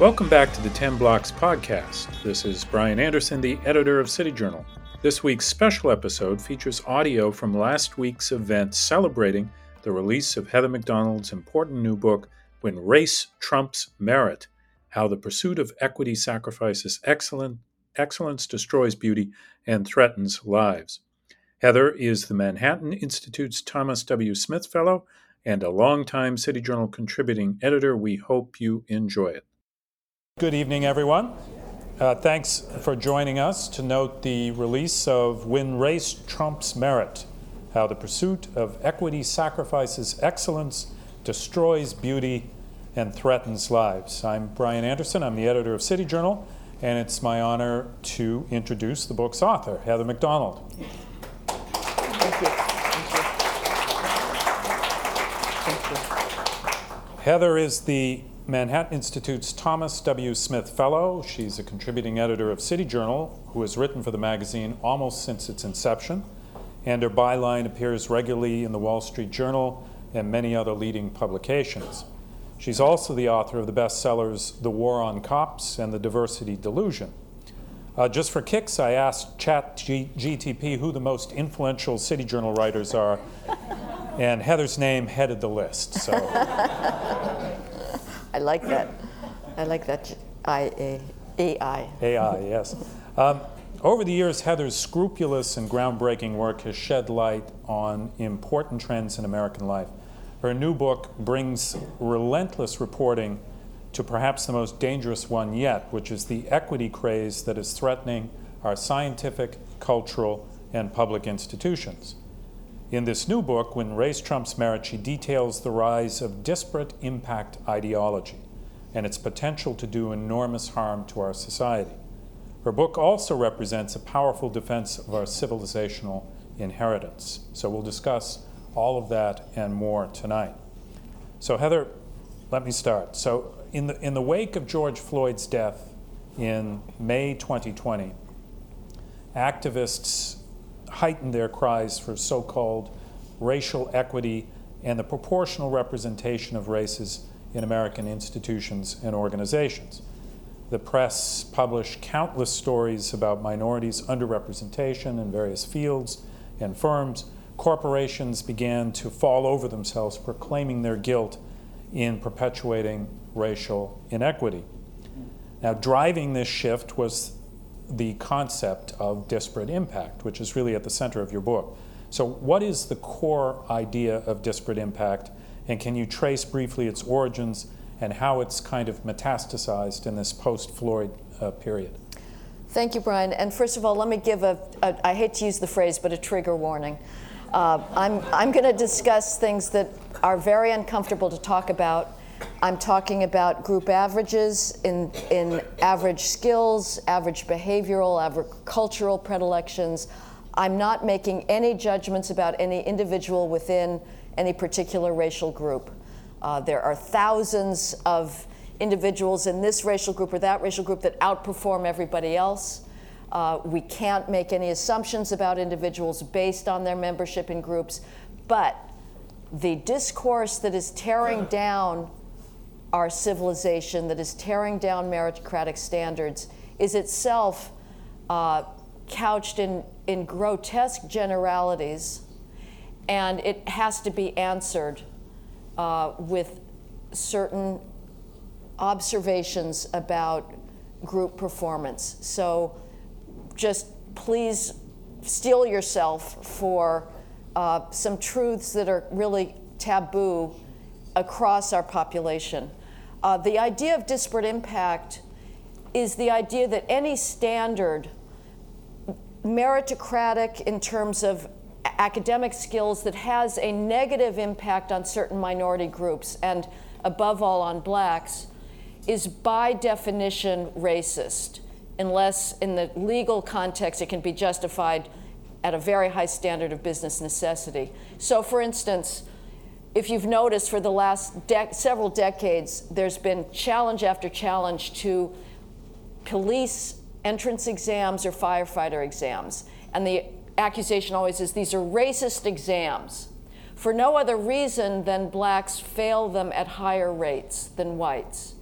Welcome back to the 10 Blocks podcast. This is Brian Anderson, the editor of City Journal. This week's special episode features audio from last week's event celebrating the release of Heather Mac Donald's important new book, When Race Trumps Merit How the Pursuit of Equity Sacrifices Excellence, Excellence Destroys Beauty, and Threatens Lives. Heather is the Manhattan Institute's Thomas W. Smith Fellow and a longtime City Journal contributing editor. We hope you enjoy it. Good evening, everyone. Uh, thanks for joining us to note the release of When Race Trumps Merit How the Pursuit of Equity Sacrifices Excellence, Destroys Beauty, and Threatens Lives. I'm Brian Anderson. I'm the editor of City Journal, and it's my honor to introduce the book's author, Heather Mac Donald. Thank you. Thank you. Thank you. Heather is the Manhattan Institute's Thomas W. Smith Fellow. She's a contributing editor of City Journal who has written for the magazine almost since its inception, and her byline appears regularly in the Wall Street Journal and many other leading publications. She's also the author of the bestsellers The War on Cops and The Diversity Delusion. Uh, just for kicks, I asked ChatGTP who the most influential City Journal writers are, and Heather's name headed the list. So. I like that. I like that IA, AI. AI, yes. Um, over the years, Heather's scrupulous and groundbreaking work has shed light on important trends in American life. Her new book brings relentless reporting to perhaps the most dangerous one yet, which is the equity craze that is threatening our scientific, cultural, and public institutions. In this new book, When Race Trumps Merit, she details the rise of disparate impact ideology and its potential to do enormous harm to our society. Her book also represents a powerful defense of our civilizational inheritance. So we'll discuss all of that and more tonight. So, Heather, let me start. So, in the, in the wake of George Floyd's death in May 2020, activists heightened their cries for so called racial equity and the proportional representation of races in American institutions and organizations. The press published countless stories about minorities' underrepresentation in various fields and firms. Corporations began to fall over themselves, proclaiming their guilt in perpetuating racial inequity. Now, driving this shift was the concept of disparate impact, which is really at the center of your book. So, what is the core idea of disparate impact, and can you trace briefly its origins and how it's kind of metastasized in this post Floyd uh, period? Thank you, Brian. And first of all, let me give a, a I hate to use the phrase, but a trigger warning. Uh, I'm, I'm going to discuss things that are very uncomfortable to talk about I'm talking about group averages in, in average skills, average behavioral, average cultural predilections. I'm not making any judgments about any individual within any particular racial group. Uh, there are thousands of individuals in this racial group or that racial group that outperform everybody else. Uh, we can't make any assumptions about individuals based on their membership in groups, but the discourse that is tearing down our civilization that is tearing down meritocratic standards is itself uh, couched in, in grotesque generalities, and it has to be answered uh, with certain observations about group performance. So just please steel yourself for uh, some truths that are really taboo across our population. Uh, the idea of disparate impact is the idea that any standard, meritocratic in terms of academic skills, that has a negative impact on certain minority groups and above all on blacks, is by definition racist, unless in the legal context it can be justified at a very high standard of business necessity. So, for instance, if you've noticed for the last several decades, there's been challenge after challenge to police entrance exams or firefighter exams. And the accusation always is these are racist exams for no other reason than blacks fail them at higher rates than whites.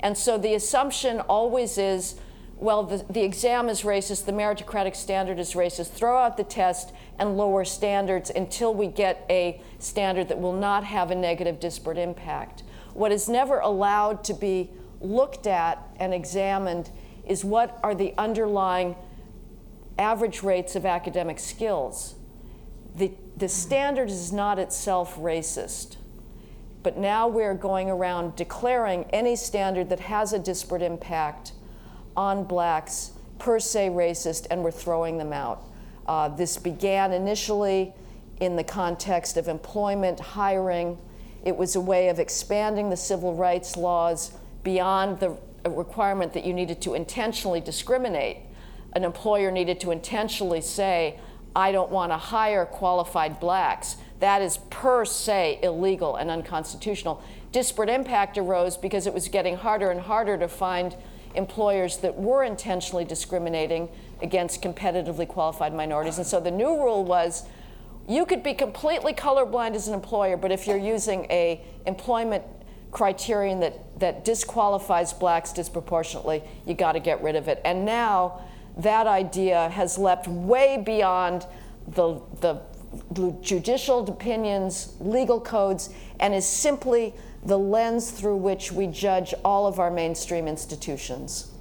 And so the assumption always is well, the, the exam is racist, the meritocratic standard is racist. Throw out the test and lower standards until we get a standard that will not have a negative disparate impact. What is never allowed to be looked at and examined is what are the underlying average rates of academic skills. The, the standard is not itself racist, but now we're going around declaring any standard that has a disparate impact on blacks per se racist, and we're throwing them out. Uh, this began initially in the context of employment, hiring. It was a way of expanding the civil rights laws beyond the requirement that you needed to intentionally discriminate. An employer needed to intentionally say, I don't want to hire qualified blacks. That is per se illegal and unconstitutional. Disparate impact arose because it was getting harder and harder to find employers that were intentionally discriminating against competitively qualified minorities. And so the new rule was you could be completely colorblind as an employer, but if you're using a employment criterion that, that disqualifies blacks disproportionately, you got to get rid of it. And now that idea has leapt way beyond the, the judicial opinions, legal codes, and is simply the lens through which we judge all of our mainstream institutions.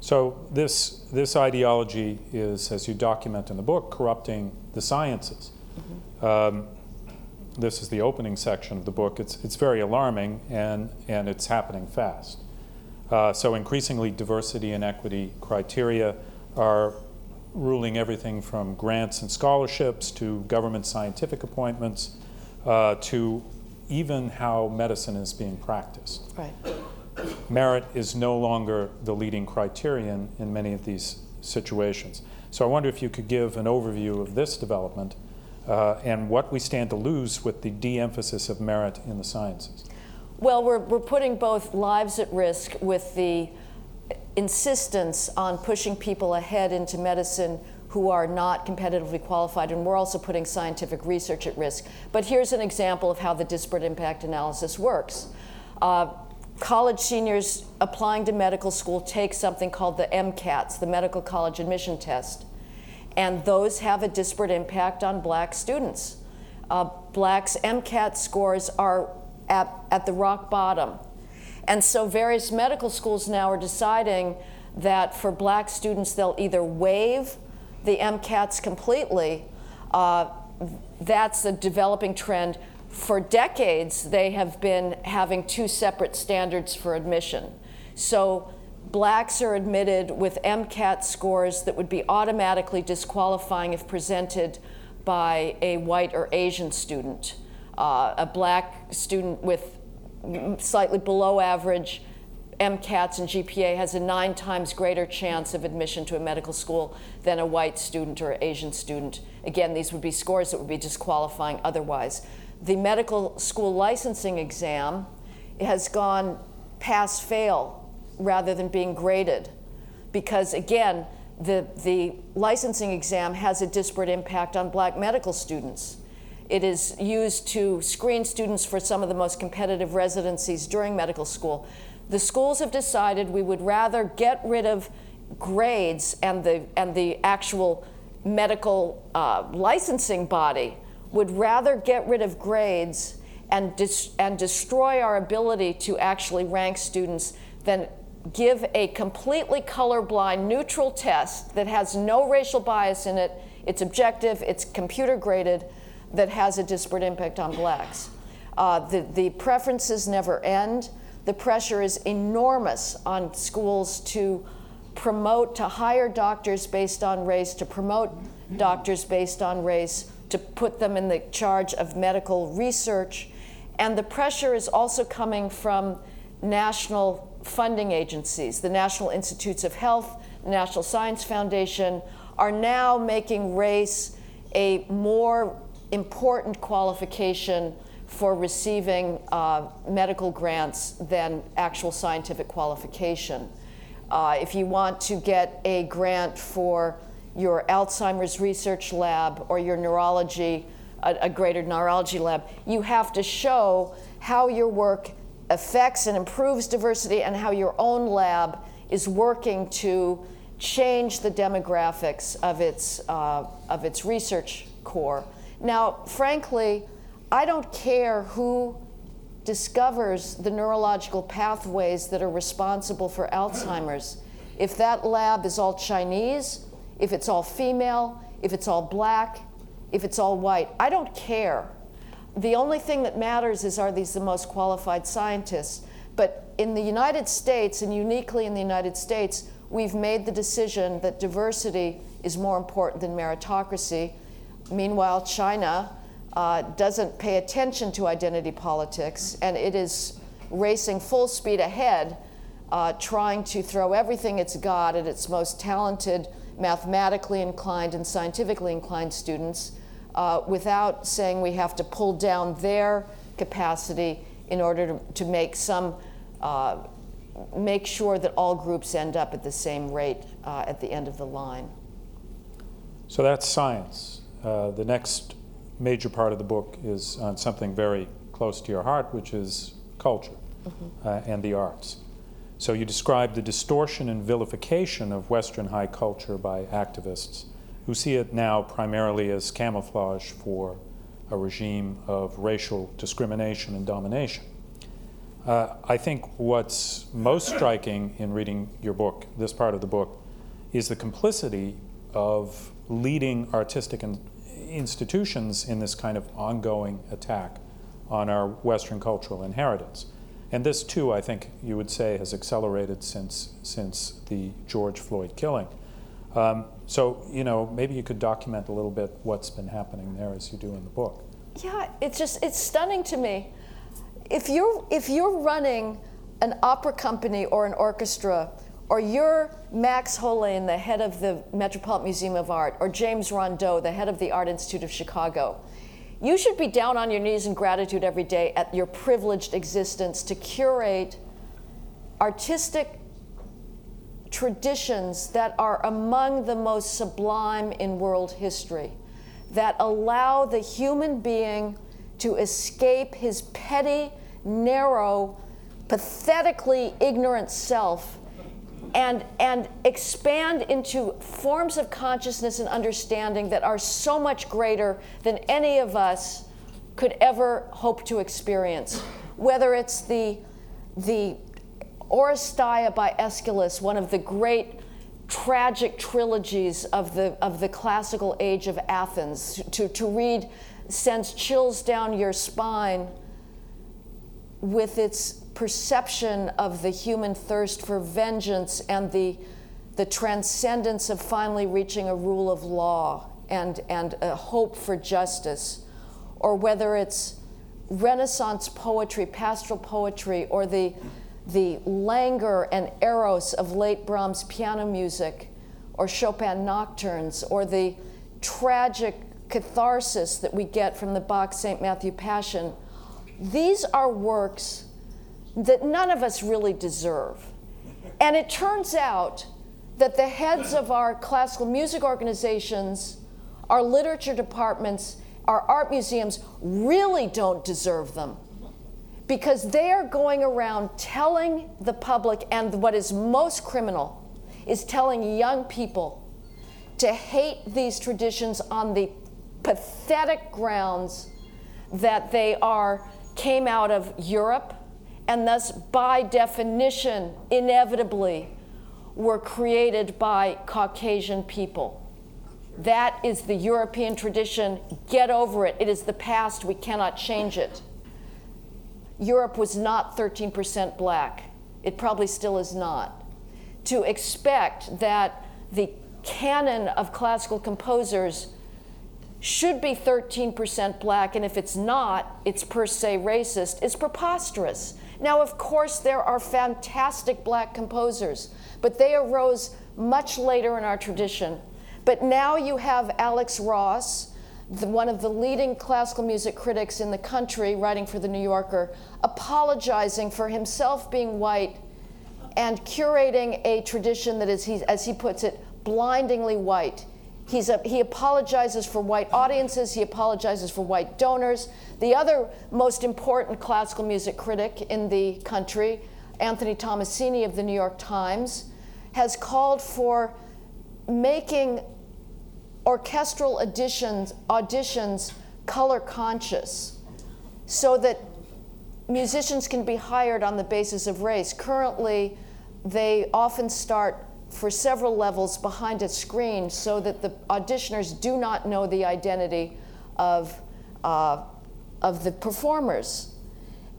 So this this ideology is, as you document in the book, corrupting the sciences. Mm-hmm. Um, this is the opening section of the book. It's it's very alarming and and it's happening fast. Uh, so increasingly, diversity and equity criteria are ruling everything from grants and scholarships to government scientific appointments uh, to even how medicine is being practiced. Right. Merit is no longer the leading criterion in many of these situations. So I wonder if you could give an overview of this development uh, and what we stand to lose with the de emphasis of merit in the sciences. Well, we're, we're putting both lives at risk with the insistence on pushing people ahead into medicine who are not competitively qualified, and we're also putting scientific research at risk. But here's an example of how the disparate impact analysis works. Uh, college seniors applying to medical school take something called the MCATs, the Medical College Admission Test, and those have a disparate impact on black students. Uh, blacks' MCAT scores are at, at the rock bottom. And so various medical schools now are deciding that for black students, they'll either waive the MCATs completely, uh, that's a developing trend. For decades, they have been having two separate standards for admission. So blacks are admitted with MCAT scores that would be automatically disqualifying if presented by a white or Asian student. Uh, a black student with slightly below average MCATs and GPA has a nine times greater chance of admission to a medical school than a white student or Asian student. Again, these would be scores that would be disqualifying otherwise. The medical school licensing exam has gone pass fail rather than being graded because, again, the, the licensing exam has a disparate impact on black medical students. It is used to screen students for some of the most competitive residencies during medical school the schools have decided we would rather get rid of grades and the, and the actual medical uh, licensing body would rather get rid of grades and, dis- and destroy our ability to actually rank students than give a completely colorblind neutral test that has no racial bias in it, it's objective, it's computer graded, that has a disparate impact on blacks. Uh, the, the preferences never end the pressure is enormous on schools to promote, to hire doctors based on race, to promote doctors based on race, to put them in the charge of medical research. And the pressure is also coming from national funding agencies. The National Institutes of Health, National Science Foundation are now making race a more important qualification for receiving uh, medical grants than actual scientific qualification. Uh, if you want to get a grant for your Alzheimer's research lab or your neurology, a, a greater neurology lab, you have to show how your work affects and improves diversity, and how your own lab is working to change the demographics of its, uh, of its research core. Now, frankly, I don't care who discovers the neurological pathways that are responsible for Alzheimer's. If that lab is all Chinese, if it's all female, if it's all black, if it's all white, I don't care. The only thing that matters is are these the most qualified scientists? But in the United States, and uniquely in the United States, we've made the decision that diversity is more important than meritocracy. Meanwhile, China uh, doesn't pay attention to identity politics, and it is racing full speed ahead, uh, trying to throw everything it's got at its most talented, mathematically inclined, and scientifically inclined students uh, without saying we have to pull down their capacity in order to, to make some uh, make sure that all groups end up at the same rate uh, at the end of the line. So that's science. Uh, the next major part of the book is on something very close to your heart, which is culture mm-hmm. uh, and the arts. So you describe the distortion and vilification of Western high culture by activists who see it now primarily as camouflage for a regime of racial discrimination and domination. Uh, I think what's most striking in reading your book, this part of the book, is the complicity of leading artistic in- institutions in this kind of ongoing attack on our Western cultural inheritance. And this, too, I think you would say, has accelerated since, since the George Floyd killing. Um, so, you know, maybe you could document a little bit what's been happening there as you do in the book. Yeah, it's just, it's stunning to me if you're if you're running an opera company or an orchestra, or you're Max Hollein, the head of the Metropolitan Museum of Art, or James Rondeau, the head of the Art Institute of Chicago, you should be down on your knees in gratitude every day at your privileged existence to curate artistic traditions that are among the most sublime in world history, that allow the human being to escape his petty narrow, pathetically ignorant self and, and expand into forms of consciousness and understanding that are so much greater than any of us could ever hope to experience. Whether it's the, the Oresteia by Aeschylus, one of the great tragic trilogies of the, of the classical age of Athens, to, to read sends chills down your spine with its perception of the human thirst for vengeance and the, the transcendence of finally reaching a rule of law and, and a hope for justice, or whether it's Renaissance poetry, pastoral poetry, or the, the languor and eros of late Brahms piano music, or Chopin nocturnes, or the tragic catharsis that we get from the Bach St. Matthew Passion these are works that none of us really deserve. And it turns out that the heads of our classical music organizations, our literature departments, our art museums really don't deserve them because they are going around telling the public, and what is most criminal is telling young people to hate these traditions on the pathetic grounds that they are came out of Europe and thus, by definition, inevitably, were created by Caucasian people. That is the European tradition. Get over it. It is the past. We cannot change it. Europe was not 13% black. It probably still is not. To expect that the canon of classical composers should be 13% black, and if it's not, it's per se racist, is preposterous. Now, of course, there are fantastic black composers, but they arose much later in our tradition. But now you have Alex Ross, the, one of the leading classical music critics in the country, writing for The New Yorker, apologizing for himself being white and curating a tradition that is, he, as he puts it, blindingly white. He's a, he apologizes for white audiences, he apologizes for white donors. The other most important classical music critic in the country, Anthony Tommasini of the New York Times, has called for making orchestral auditions color conscious so that musicians can be hired on the basis of race. Currently, they often start for several levels behind a screen so that the auditioners do not know the identity of, uh, of the performers.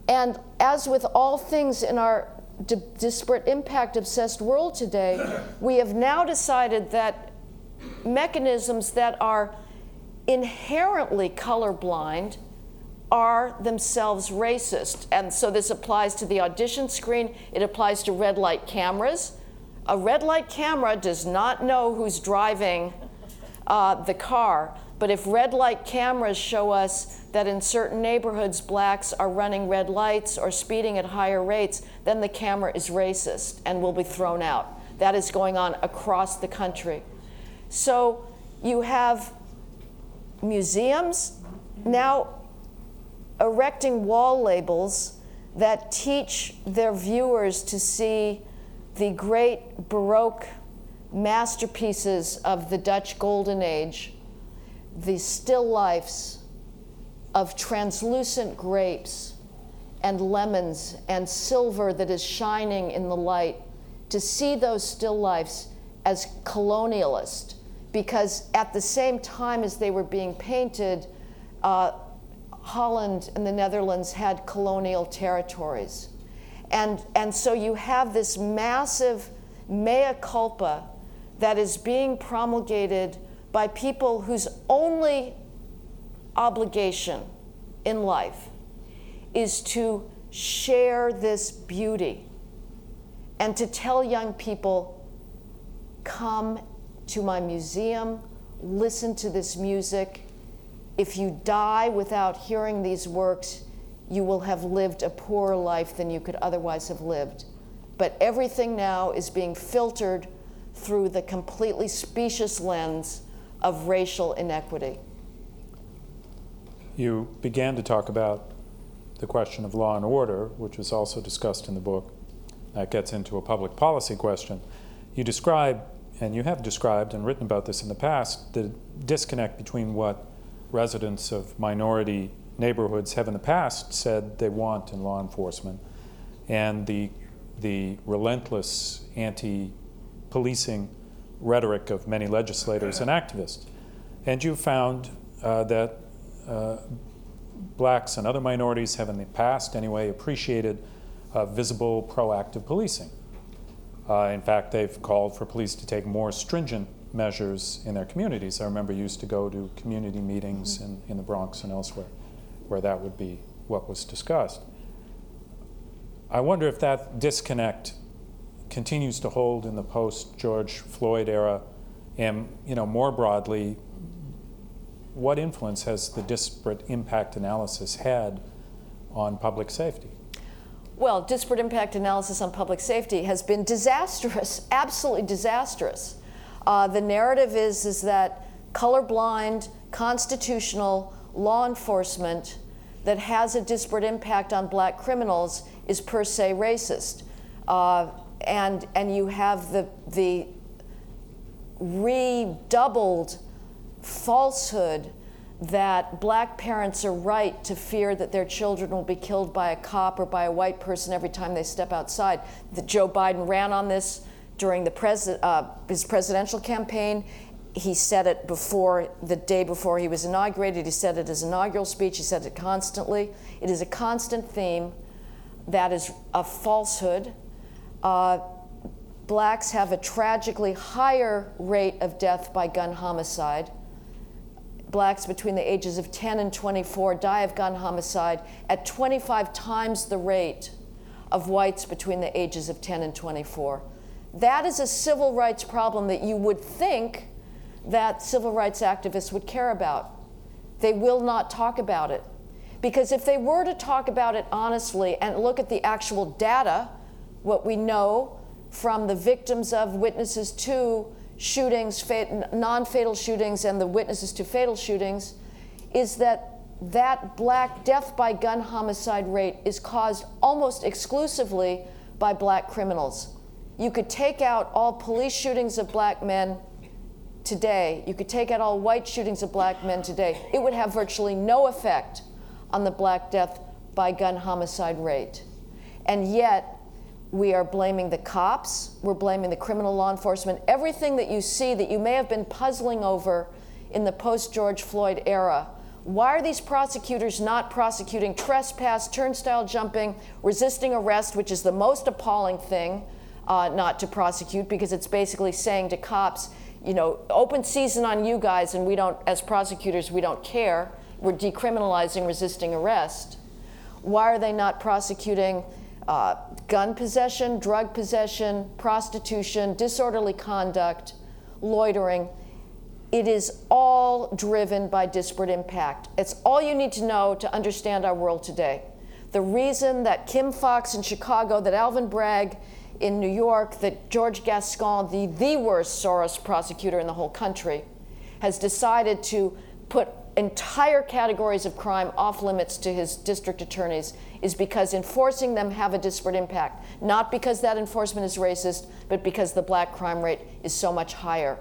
And as with all things in our di- disparate impact obsessed world today, we have now decided that mechanisms that are inherently colorblind are themselves racist. And so this applies to the audition screen, it applies to red light cameras a red light camera does not know who's driving uh, the car, but if red light cameras show us that in certain neighborhoods blacks are running red lights or speeding at higher rates, then the camera is racist and will be thrown out. That is going on across the country. So you have museums now erecting wall labels that teach their viewers to see the great Baroque masterpieces of the Dutch Golden Age, the still lifes of translucent grapes and lemons and silver that is shining in the light, to see those still lifes as colonialist, because at the same time as they were being painted, uh, Holland and the Netherlands had colonial territories. And, and so you have this massive mea culpa that is being promulgated by people whose only obligation in life is to share this beauty and to tell young people come to my museum, listen to this music. If you die without hearing these works, you will have lived a poorer life than you could otherwise have lived. But everything now is being filtered through the completely specious lens of racial inequity. You began to talk about the question of law and order, which was also discussed in the book. That gets into a public policy question. You describe, and you have described and written about this in the past, the disconnect between what residents of minority neighborhoods have in the past said they want in law enforcement, and the, the relentless anti policing rhetoric of many legislators and activists. And you found uh, that uh, blacks and other minorities have, in the past anyway, appreciated uh, visible, proactive policing. Uh, in fact, they've called for police to take more stringent measures in their communities. I remember used to go to community meetings in, in the Bronx and elsewhere where that would be what was discussed. I wonder if that disconnect continues to hold in the post George Floyd era, and you know more broadly, what influence has the disparate impact analysis had on public safety? Well, disparate impact analysis on public safety has been disastrous, absolutely disastrous. Uh, the narrative is is that colorblind, constitutional law enforcement that has a disparate impact on black criminals is per se racist. Uh, and, and you have the, the redoubled falsehood that black parents are right to fear that their children will be killed by a cop or by a white person every time they step outside. That Joe Biden ran on this during the pres- uh, his presidential campaign, he said it before the day before he was inaugurated. He said it as inaugural speech. He said it constantly. It is a constant theme that is a falsehood. Uh, blacks have a tragically higher rate of death by gun homicide. Blacks between the ages of 10 and 24 die of gun homicide at 25 times the rate of whites between the ages of 10 and 24. That is a civil rights problem that you would think that civil rights activists would care about. They will not talk about it. Because if they were to talk about it honestly and look at the actual data, what we know from the victims of witnesses to shootings, non fatal shootings, and the witnesses to fatal shootings is that that black death by gun homicide rate is caused almost exclusively by black criminals. You could take out all police shootings of black men today, you could take out all white shootings of black men today. It would have virtually no effect on the black death by gun homicide rate. And yet, we are blaming the cops, we're blaming the criminal law enforcement. Everything that you see that you may have been puzzling over in the post George Floyd era. Why are these prosecutors not prosecuting trespass, turnstile jumping, resisting arrest, which is the most appalling thing uh, not to prosecute because it's basically saying to cops, you know, open season on you guys, and we don't, as prosecutors, we don't care. We're decriminalizing resisting arrest. Why are they not prosecuting uh, gun possession, drug possession, prostitution, disorderly conduct, loitering? It is all driven by disparate impact. It's all you need to know to understand our world today. The reason that Kim Foxx in Chicago, that Alvin Bragg in New York that George Gascon, the, the worst Soros prosecutor in the whole country, has decided to put entire categories of crime off limits to his district attorneys is because enforcing them have a disparate impact. Not because that enforcement is racist, but because the black crime rate is so much higher.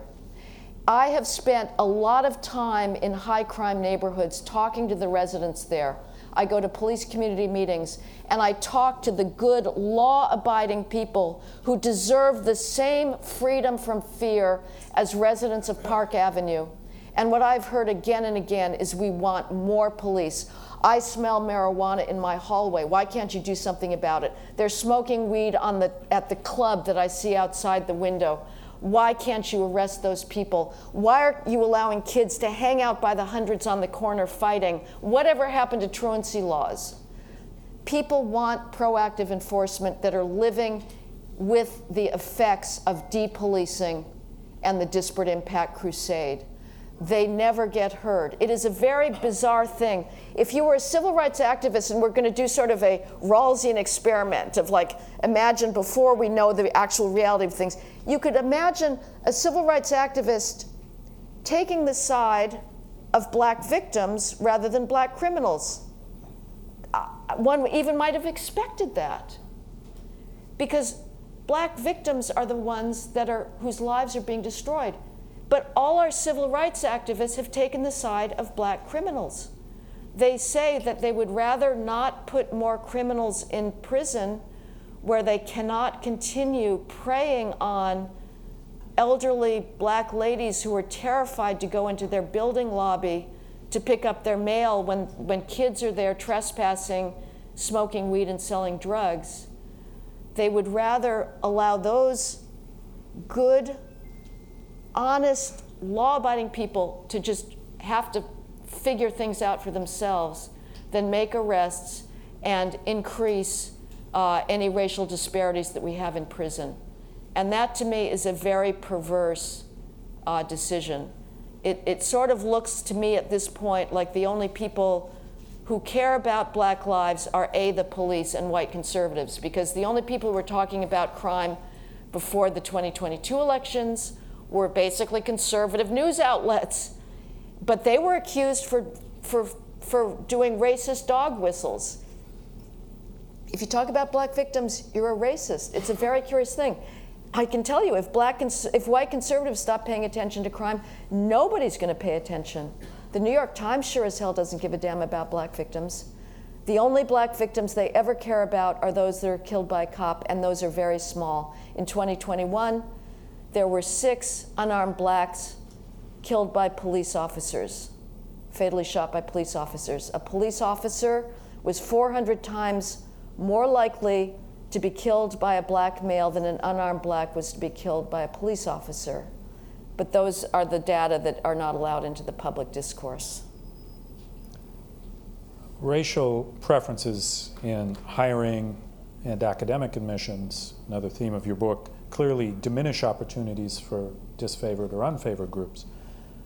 I have spent a lot of time in high crime neighborhoods talking to the residents there I go to police community meetings, and I talk to the good, law abiding people who deserve the same freedom from fear as residents of Park Avenue. And what I've heard again and again is we want more police. I smell marijuana in my hallway. Why can't you do something about it? They're smoking weed on the, at the club that I see outside the window. Why can't you arrest those people? Why are you allowing kids to hang out by the hundreds on the corner fighting? Whatever happened to truancy laws? People want proactive enforcement that are living with the effects of depolicing and the disparate impact crusade they never get heard. It is a very bizarre thing. If you were a civil rights activist and we're going to do sort of a Rawlsian experiment of like, imagine before we know the actual reality of things, you could imagine a civil rights activist taking the side of black victims rather than black criminals. Uh, one even might have expected that. Because black victims are the ones that are, whose lives are being destroyed. But all our civil rights activists have taken the side of black criminals. They say that they would rather not put more criminals in prison where they cannot continue preying on elderly black ladies who are terrified to go into their building lobby to pick up their mail when, when kids are there trespassing, smoking weed, and selling drugs. They would rather allow those good honest, law abiding people to just have to figure things out for themselves than make arrests and increase uh, any racial disparities that we have in prison. And that to me is a very perverse uh, decision. It, it sort of looks to me at this point like the only people who care about black lives are A, the police, and white conservatives, because the only people who were talking about crime before the 2022 elections were basically conservative news outlets. But they were accused for, for, for doing racist dog whistles. If you talk about black victims, you're a racist. It's a very curious thing. I can tell you, if black, if white conservatives stop paying attention to crime, nobody's going to pay attention. The New York Times sure as hell doesn't give a damn about black victims. The only black victims they ever care about are those that are killed by a cop, and those are very small. In 2021, there were six unarmed blacks killed by police officers, fatally shot by police officers. A police officer was 400 times more likely to be killed by a black male than an unarmed black was to be killed by a police officer. But those are the data that are not allowed into the public discourse. Racial preferences in hiring and academic admissions, another theme of your book, clearly diminish opportunities for disfavored or unfavored groups.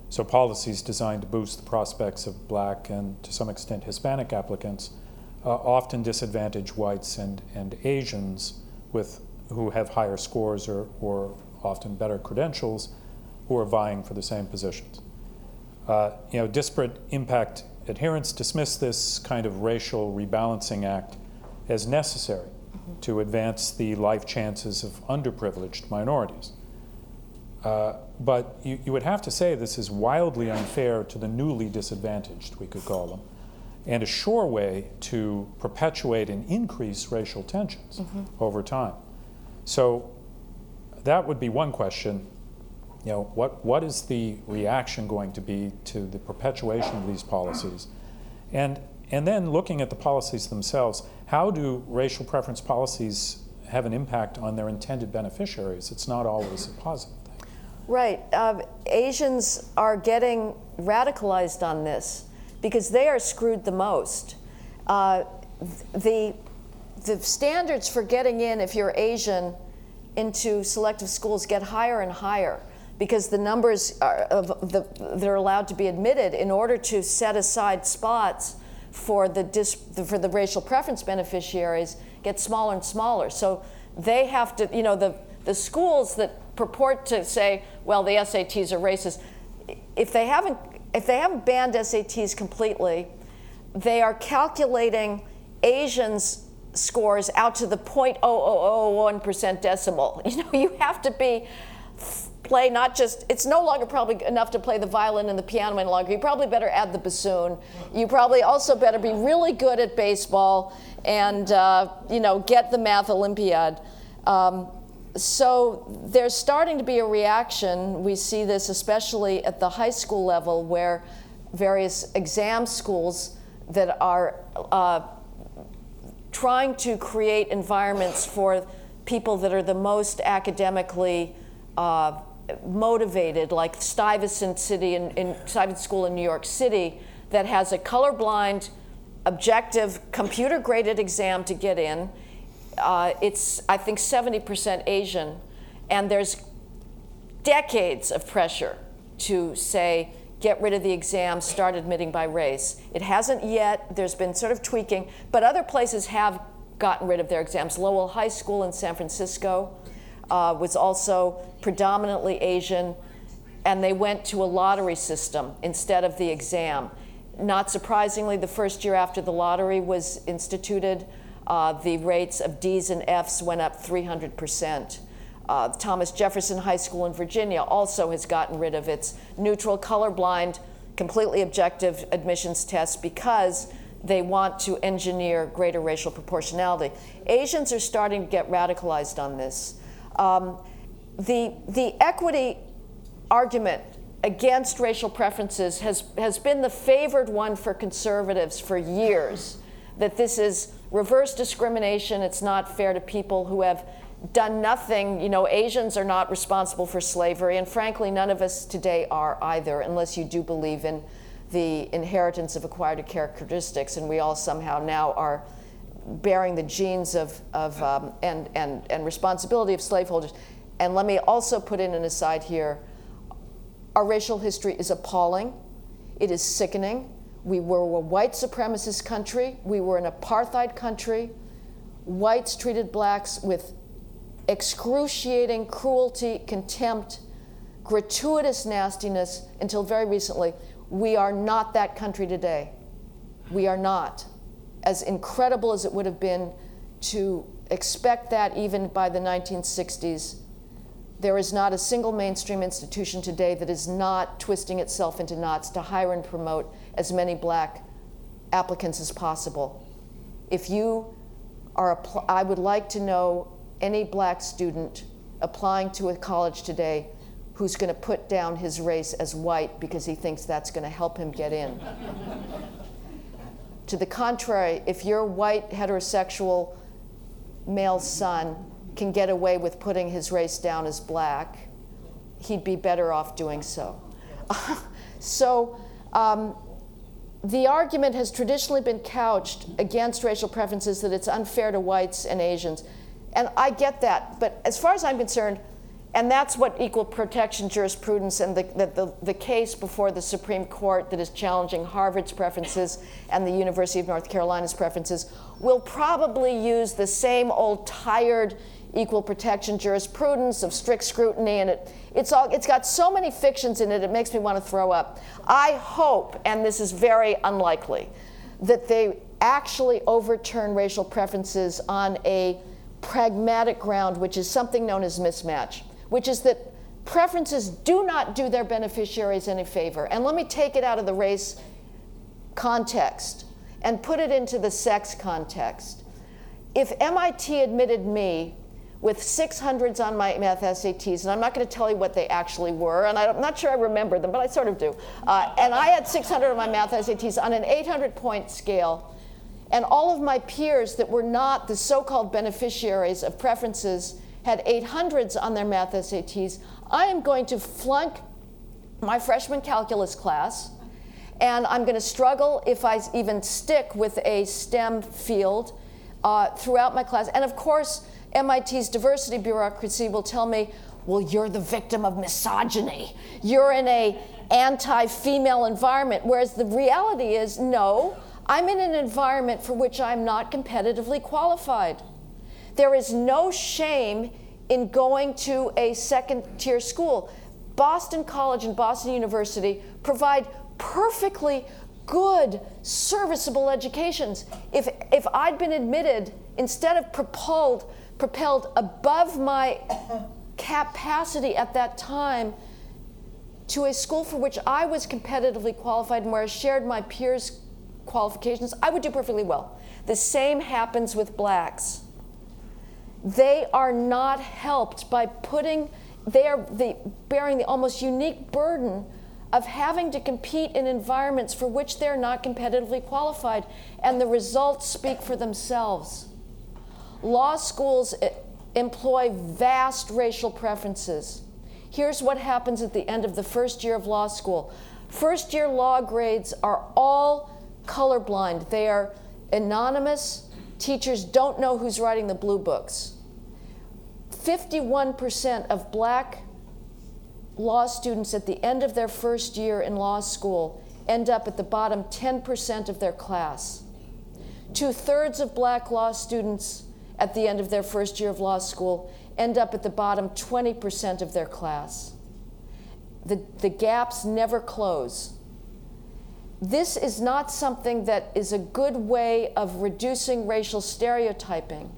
So, policies designed to boost the prospects of black and to some extent Hispanic applicants often disadvantage whites and, and Asians with, who have higher scores or, or often better credentials who are vying for the same positions. Uh, you know, disparate impact adherents dismiss this kind of racial rebalancing act as necessary mm-hmm. to advance the life chances of underprivileged minorities. Uh, but you, you would have to say this is wildly unfair to the newly disadvantaged, we could call them, and a sure way to perpetuate and increase racial tensions mm-hmm. over time. So that would be one question. You know, what, what is the reaction going to be to the perpetuation of these policies? And, and then looking at the policies themselves, how do racial preference policies have an impact on their intended beneficiaries? It's not always a positive thing. Right. Uh, Asians are getting radicalized on this because they are screwed the most. Uh, the, the standards for getting in, if you're Asian, into selective schools get higher and higher because the numbers of the, that are allowed to be admitted in order to set aside spots for the, dis, for the racial preference beneficiaries get smaller and smaller. So they have to, you know, the, the schools that purport to say, well, the SATs are racist, if they haven't, if they haven't banned SATs completely, they are calculating Asians scores out to the 0.0001% decimal. You know, you have to be play not just it's no longer probably enough to play the violin and the piano any longer. You probably better add the bassoon. You probably also better be really good at baseball and uh, you know get the math Olympiad. Um, so there's starting to be a reaction. We see this especially at the high school level, where various exam schools that are uh, trying to create environments for people that are the most academically uh, motivated, like Stuyvesant City in, in Stuyvesant School in New York City, that has a colorblind, objective, computer-graded exam to get in. Uh, it's I think 70% Asian, and there's decades of pressure to say get rid of the exam, start admitting by race. It hasn't yet. There's been sort of tweaking, but other places have gotten rid of their exams. Lowell High School in San Francisco uh, was also predominantly Asian, and they went to a lottery system instead of the exam. Not surprisingly, the first year after the lottery was instituted, uh, the rates of D's and F's went up 300 percent. Uh, Thomas Jefferson High School in Virginia also has gotten rid of its neutral, colorblind, completely objective admissions tests because they want to engineer greater racial proportionality. Asians are starting to get radicalized on this. Um, the, the equity argument against racial preferences has, has been the favored one for conservatives for years. That this is reverse discrimination, it's not fair to people who have done nothing. You know, Asians are not responsible for slavery, and frankly, none of us today are either, unless you do believe in the inheritance of acquired characteristics, and we all somehow now are bearing the genes of, of um, and, and, and responsibility of slaveholders. And let me also put in an aside here our racial history is appalling, it is sickening. We were a white supremacist country, we were an apartheid country. Whites treated blacks with excruciating cruelty, contempt, gratuitous nastiness until very recently. We are not that country today. We are not. As incredible as it would have been to expect that even by the 1960s, there is not a single mainstream institution today that is not twisting itself into knots to hire and promote as many black applicants as possible. If you are, I would like to know any black student applying to a college today who's going to put down his race as white because he thinks that's going to help him get in. to the contrary, if your white heterosexual male son can get away with putting his race down as black, he'd be better off doing so. so, um, the argument has traditionally been couched against racial preferences that it's unfair to whites and Asians. And I get that, but as far as I'm concerned, and that's what equal protection jurisprudence and the, the, the, the, case before the Supreme Court that is challenging Harvard's preferences and the University of North Carolina's preferences will probably use the same old tired equal protection jurisprudence, of strict scrutiny, and it, it's, all, it's got so many fictions in it, it makes me want to throw up. I hope, and this is very unlikely, that they actually overturn racial preferences on a pragmatic ground, which is something known as mismatch, which is that preferences do not do their beneficiaries any favor. And let me take it out of the race context and put it into the sex context. If MIT admitted me with 600s on my math SATs, and I'm not going to tell you what they actually were, and I'm not sure I remember them, but I sort of do. Uh, and I had 600 on my math SATs on an 800 point scale, and all of my peers that were not the so called beneficiaries of preferences had 800s on their math SATs. I am going to flunk my freshman calculus class, and I'm going to struggle if I even stick with a STEM field uh, throughout my class. And of course, MIT's diversity bureaucracy will tell me, well, you're the victim of misogyny. You're in a anti-female environment. Whereas the reality is, no, I'm in an environment for which I'm not competitively qualified. There is no shame in going to a second tier school. Boston College and Boston University provide perfectly good, serviceable educations. If, if I'd been admitted, instead of propelled propelled above my capacity at that time to a school for which I was competitively qualified and where I shared my peers' qualifications, I would do perfectly well. The same happens with blacks. They are not helped by putting, they are the, bearing the almost unique burden of having to compete in environments for which they're not competitively qualified, and the results speak for themselves. Law schools eh, employ vast racial preferences. Here's what happens at the end of the first year of law school. First year law grades are all colorblind. They are anonymous. Teachers don't know who's writing the blue books. 51% of black law students at the end of their first year in law school end up at the bottom 10% of their class. Two thirds of black law students at the end of their first year of law school end up at the bottom 20% of their class. The, the gaps never close. This is not something that is a good way of reducing racial stereotyping,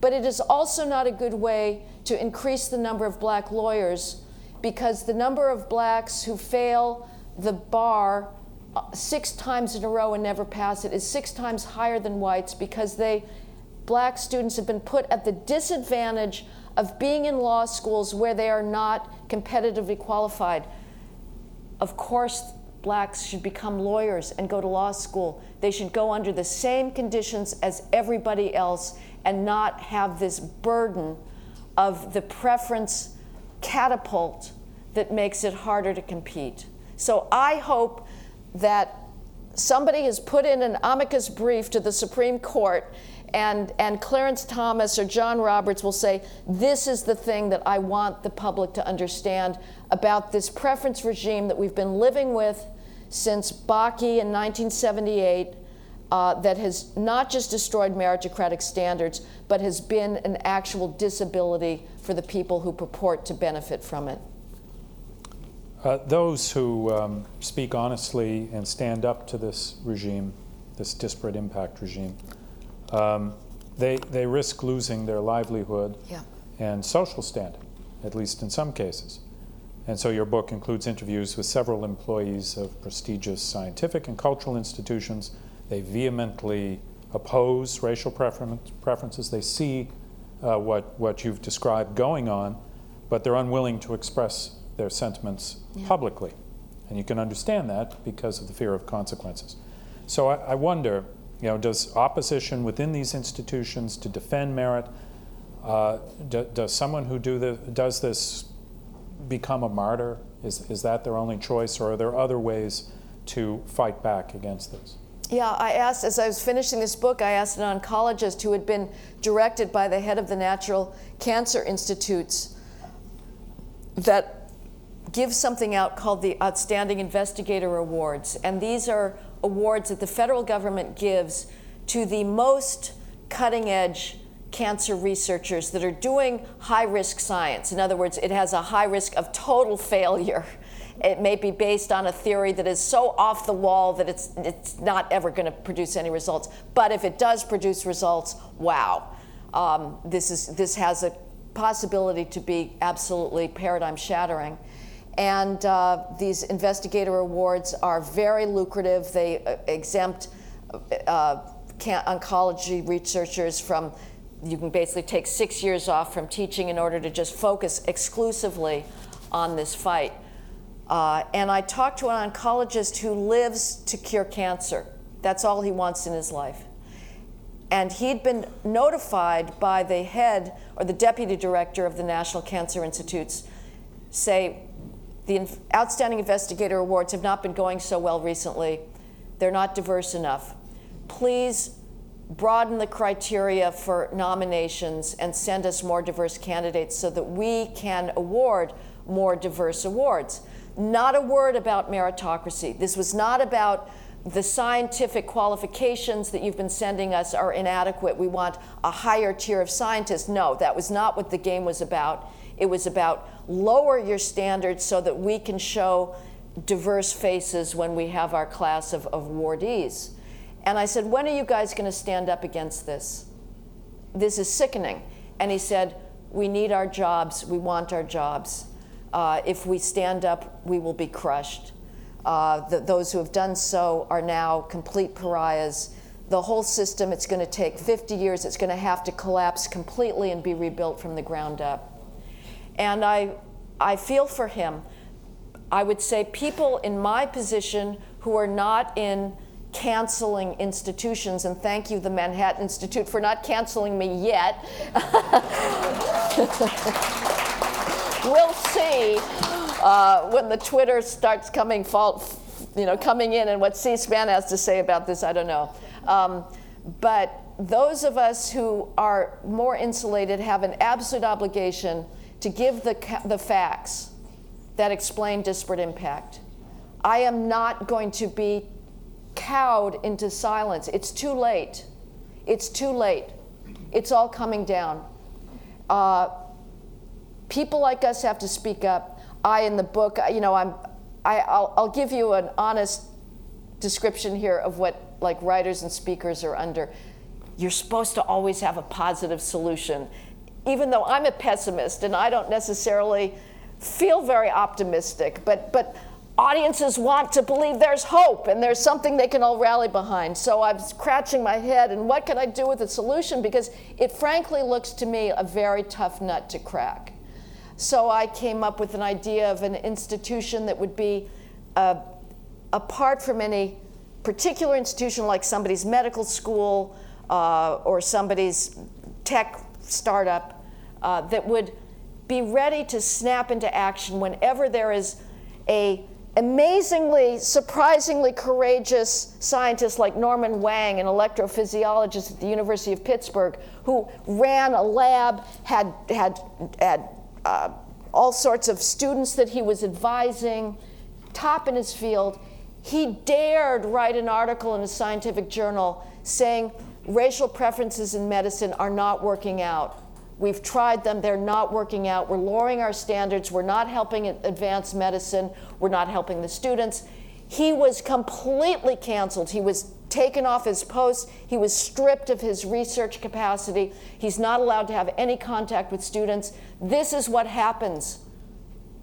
but it is also not a good way to increase the number of black lawyers because the number of blacks who fail the bar uh, six times in a row and never pass it is six times higher than whites because they black students have been put at the disadvantage of being in law schools where they are not competitively qualified. Of course, blacks should become lawyers and go to law school. They should go under the same conditions as everybody else and not have this burden of the preference catapult that makes it harder to compete. So I hope that somebody has put in an amicus brief to the Supreme Court and, and Clarence Thomas or John Roberts will say, This is the thing that I want the public to understand about this preference regime that we've been living with since Bakke in 1978. Uh, that has not just destroyed meritocratic standards, but has been an actual disability for the people who purport to benefit from it. Uh, those who um, speak honestly and stand up to this regime, this disparate impact regime, um, they, they risk losing their livelihood yeah. and social standing, at least in some cases. And so your book includes interviews with several employees of prestigious scientific and cultural institutions. They vehemently oppose racial preference, preferences. They see uh, what, what you've described going on, but they're unwilling to express their sentiments yeah. publicly. And you can understand that because of the fear of consequences. So I, I wonder you know, does opposition within these institutions to defend merit, uh, do, does someone who do the, does this become a martyr? Is, is that their only choice, or are there other ways to fight back against this? Yeah, I asked, as I was finishing this book, I asked an oncologist who had been directed by the head of the National Cancer Institutes that give something out called the Outstanding Investigator Awards. And these are awards that the federal government gives to the most cutting edge cancer researchers that are doing high risk science. In other words, it has a high risk of total failure. It may be based on a theory that is so off the wall that it's, it's not ever going to produce any results. But if it does produce results, wow, um, this, is, this has a possibility to be absolutely paradigm shattering. And uh, these investigator awards are very lucrative. They uh, exempt uh, oncology researchers from you can basically take six years off from teaching in order to just focus exclusively on this fight. Uh, and I talked to an oncologist who lives to cure cancer. That's all he wants in his life. And he'd been notified by the head or the deputy director of the National Cancer Institutes say, the Outstanding Investigator Awards have not been going so well recently. They're not diverse enough. Please broaden the criteria for nominations and send us more diverse candidates so that we can award more diverse awards. Not a word about meritocracy. This was not about the scientific qualifications that you've been sending us are inadequate. We want a higher tier of scientists. No, that was not what the game was about. It was about lower your standards so that we can show diverse faces when we have our class of, of awardees. And I said, When are you guys going to stand up against this? This is sickening. And he said, We need our jobs. We want our jobs. Uh, if we stand up, we will be crushed. Uh, the, those who have done so are now complete pariahs. The whole system, it's going to take 50 years. It's going to have to collapse completely and be rebuilt from the ground up. And I, I feel for him. I would say people in my position who are not in canceling institutions, and thank you, the Manhattan Institute, for not canceling me yet. we'll see uh, when the Twitter starts coming, fault, you know, coming in, and what C-SPAN has to say about this. I don't know, um, but those of us who are more insulated have an absolute obligation to give the, the facts that explain disparate impact. I am not going to be cowed into silence. It's too late. It's too late. It's all coming down. Uh, people like us have to speak up. I, in the book, you know, I'm, I, I'll, I'll give you an honest description here of what like writers and speakers are under. You're supposed to always have a positive solution. Even though I'm a pessimist and I don't necessarily feel very optimistic, but, but audiences want to believe there's hope and there's something they can all rally behind. So I'm scratching my head and what can I do with the solution? Because it frankly looks to me a very tough nut to crack. So I came up with an idea of an institution that would be uh, apart from any particular institution like somebody's medical school uh, or somebody's tech startup uh, that would be ready to snap into action whenever there is a amazingly, surprisingly courageous scientist like Norman Wang, an electrophysiologist at the University of Pittsburgh, who ran a lab, had, had, had uh, all sorts of students that he was advising, top in his field. He dared write an article in a scientific journal saying racial preferences in medicine are not working out. We've tried them, they're not working out. We're lowering our standards, we're not helping advance medicine, we're not helping the students. He was completely canceled. He was taken off his post. He was stripped of his research capacity. He's not allowed to have any contact with students. This is what happens.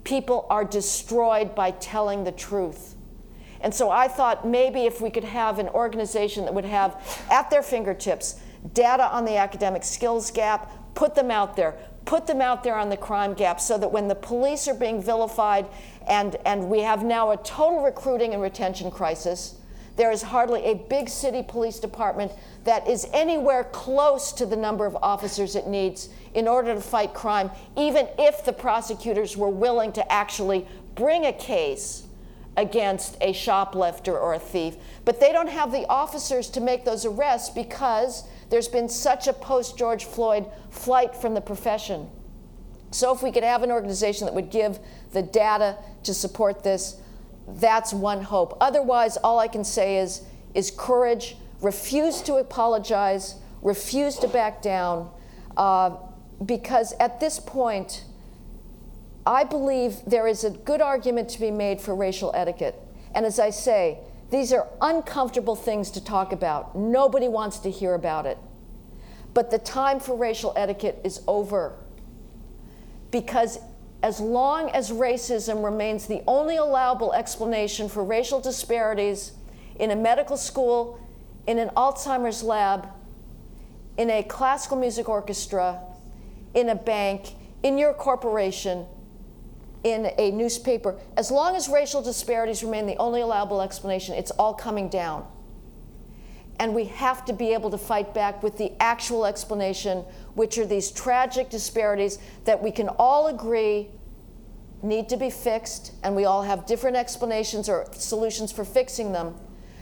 People are destroyed by telling the truth. And so I thought maybe if we could have an organization that would have at their fingertips data on the academic skills gap, put them out there. Put them out there on the crime gap so that when the police are being vilified and, and we have now a total recruiting and retention crisis, there is hardly a big city police department that is anywhere close to the number of officers it needs in order to fight crime, even if the prosecutors were willing to actually bring a case against a shoplifter or a thief. But they don't have the officers to make those arrests because there's been such a post George Floyd flight from the profession. So, if we could have an organization that would give the data to support this, that's one hope. Otherwise, all I can say is, is courage, refuse to apologize, refuse to back down. Uh, because at this point, I believe there is a good argument to be made for racial etiquette. And as I say, these are uncomfortable things to talk about. Nobody wants to hear about it. But the time for racial etiquette is over. Because as long as racism remains the only allowable explanation for racial disparities in a medical school, in an Alzheimer's lab, in a classical music orchestra, in a bank, in your corporation, in a newspaper, as long as racial disparities remain the only allowable explanation, it's all coming down. And we have to be able to fight back with the actual explanation, which are these tragic disparities that we can all agree need to be fixed, and we all have different explanations or solutions for fixing them,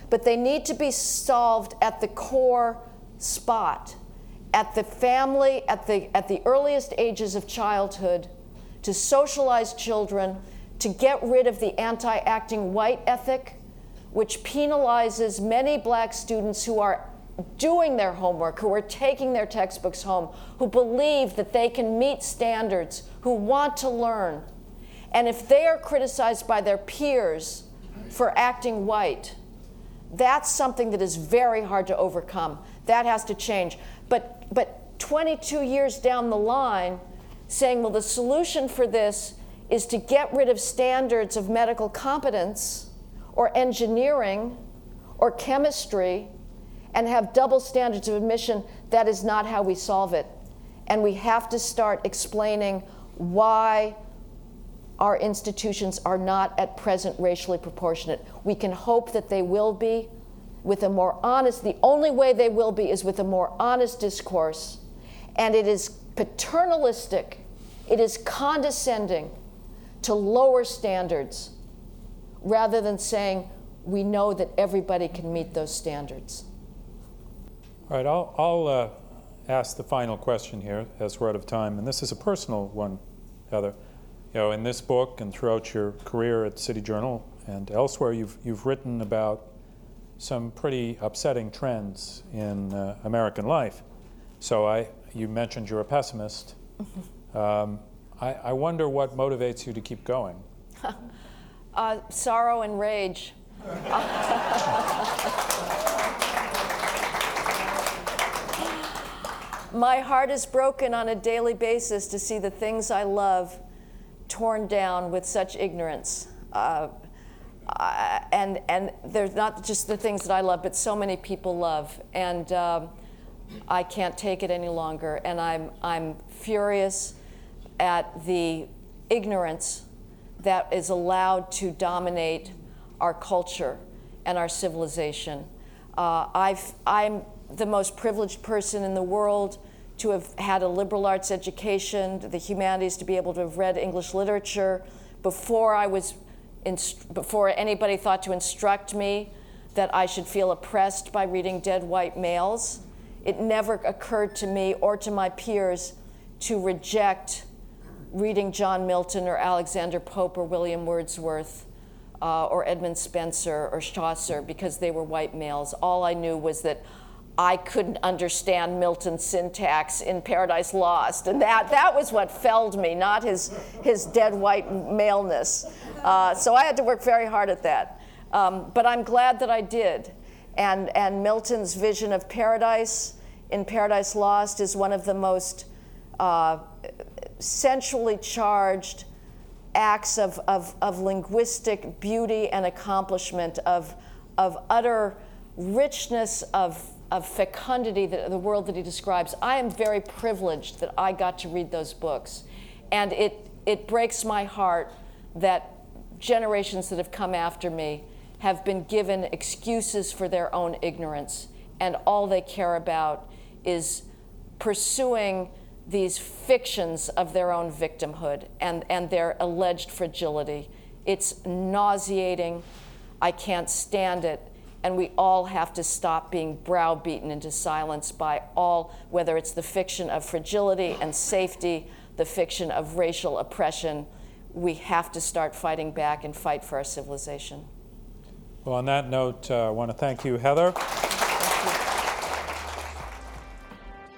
but they need to be solved at the core spot, at the family, at the, at the earliest ages of childhood to socialize children, to get rid of the anti acting white ethic, which penalizes many black students who are doing their homework, who are taking their textbooks home, who believe that they can meet standards, who want to learn. And if they are criticized by their peers for acting white, that's something that is very hard to overcome. That has to change. But, but 22 years down the line, saying, well, the solution for this is to get rid of standards of medical competence or engineering or chemistry and have double standards of admission, that is not how we solve it. And we have to start explaining why our institutions are not at present racially proportionate. We can hope that they will be with a more honest, the only way they will be is with a more honest discourse. And it is paternalistic, it is condescending to lower standards rather than saying we know that everybody can meet those standards. All right, I'll, I'll uh, ask the final question here as we're out of time, and this is a personal one, Heather. You know, in this book and throughout your career at City Journal and elsewhere, you've, you've written about some pretty upsetting trends in uh, American life. So I, you mentioned you're a pessimist. Um, I, I, wonder what motivates you to keep going. uh, sorrow and rage. My heart is broken on a daily basis to see the things I love torn down with such ignorance. Uh, uh, and and they're not just the things that I love, but so many people love. And um, I can't take it any longer. And I'm, I'm furious at the ignorance that is allowed to dominate our culture and our civilization. Uh, I've, I'm the most privileged person in the world to have had a liberal arts education, the humanities, to be able to have read English literature before I was, inst- before anybody thought to instruct me that I should feel oppressed by reading dead white males. It never occurred to me or to my peers to reject reading John Milton or Alexander Pope or William Wordsworth uh, or Edmund Spenser or Chaucer because they were white males. All I knew was that I couldn't understand Milton's syntax in Paradise Lost. And that, that was what felled me, not his, his dead white maleness. Uh, so I had to work very hard at that. Um, but I'm glad that I did. And, and Milton's vision of paradise in Paradise Lost is one of the most uh, sensually charged acts of, of, of linguistic beauty and accomplishment, of, of utter richness of, of fecundity, that, the world that he describes. I am very privileged that I got to read those books. And it, it breaks my heart that generations that have come after me have been given excuses for their own ignorance, and all they care about is pursuing these fictions of their own victimhood and, and their alleged fragility. It's nauseating. I can't stand it. And we all have to stop being browbeaten into silence by all, whether it's the fiction of fragility and safety, the fiction of racial oppression. We have to start fighting back and fight for our civilization. Well, on that note, uh, I want to thank you, Heather.